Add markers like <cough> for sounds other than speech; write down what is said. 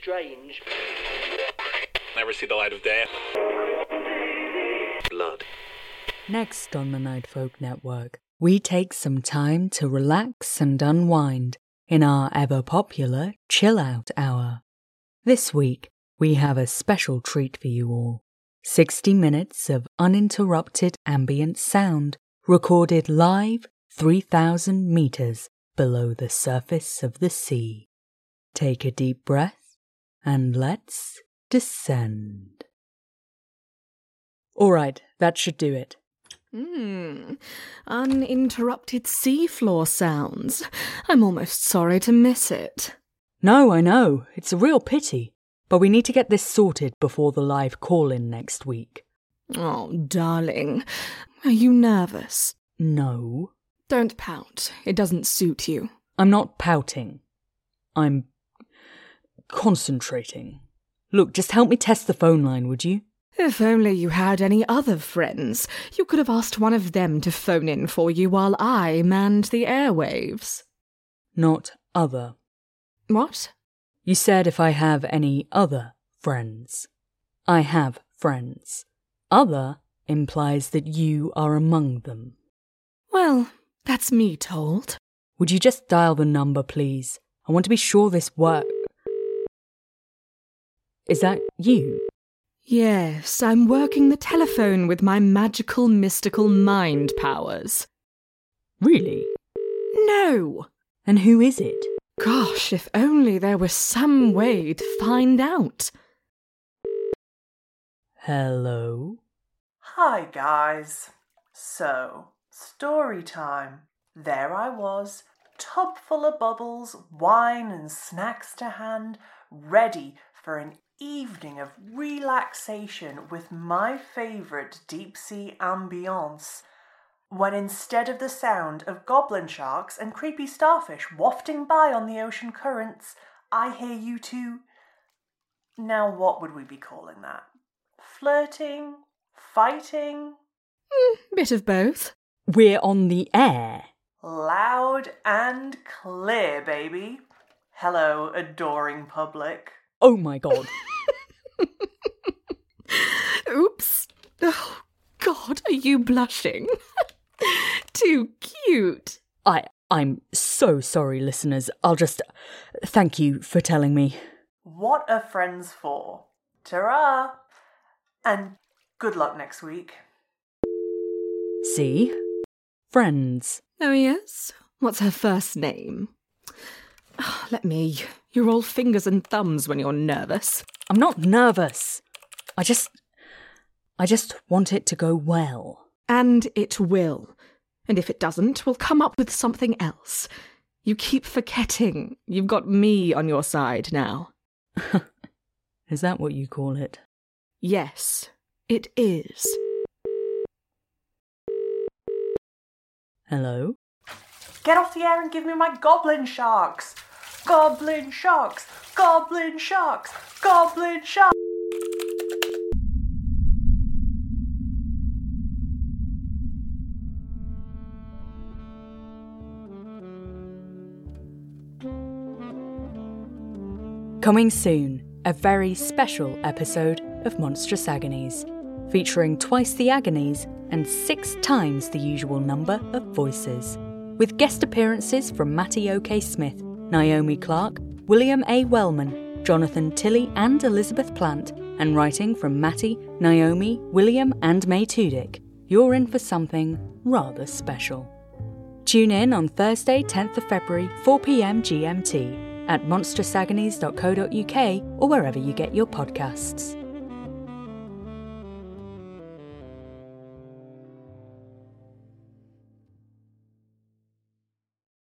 strange. Never see the light of day. Blood. Next on the Night Folk Network, we take some time to relax and unwind in our ever popular Chill Out Hour. This week, we have a special treat for you all 60 minutes of uninterrupted ambient sound recorded live 3,000 meters below the surface of the sea. Take a deep breath and let's descend. All right, that should do it. Hmm. Uninterrupted seafloor sounds. I'm almost sorry to miss it. No, I know, it's a real pity. But we need to get this sorted before the live call in next week. Oh, darling. Are you nervous? No, Don't pout. It doesn't suit you. I'm not pouting. I'm concentrating. Look, just help me test the phone line, would you? If only you had any other friends. You could have asked one of them to phone in for you while I manned the airwaves. Not other. What? You said if I have any other friends. I have friends. Other implies that you are among them. Well, that's me told. Would you just dial the number, please? I want to be sure this works. Is that you? Yes, I'm working the telephone with my magical, mystical mind powers. Really? No! And who is it? Gosh, if only there was some way to find out. Hello? Hi, guys. So, story time. There I was, tub full of bubbles, wine and snacks to hand, ready for an evening of relaxation with my favourite deep sea ambience. When instead of the sound of goblin sharks and creepy starfish wafting by on the ocean currents, I hear you two. Now, what would we be calling that? Flirting? Fighting? Mm, bit of both. We're on the air. Loud and clear, baby. Hello, adoring public. Oh my god. <laughs> <laughs> Oops. Oh, God, are you blushing? <laughs> Too cute. I I'm so sorry, listeners. I'll just thank you for telling me. What are friends for? Ta-ra! And good luck next week. See? Friends. Oh, yes? What's her first name? Ah, Let me. You're all fingers and thumbs when you're nervous. I'm not nervous. I just I just want it to go well. And it will. And if it doesn't, we'll come up with something else. You keep forgetting. You've got me on your side now. <laughs> Is that what you call it? Yes, it is. Hello? Get off the air and give me my goblin sharks! Goblin sharks! Goblin sharks! Goblin sharks! Coming soon, a very special episode of Monstrous Agonies, featuring twice the agonies and six times the usual number of voices, with guest appearances from Matty O.K. Smith, Naomi Clark, William A. Wellman, Jonathan Tilley, and Elizabeth Plant, and writing from Matty, Naomi, William, and May Tudyk. You're in for something rather special. Tune in on Thursday, 10th of February, 4 pm GMT at monstrousagonies.co.uk or wherever you get your podcasts.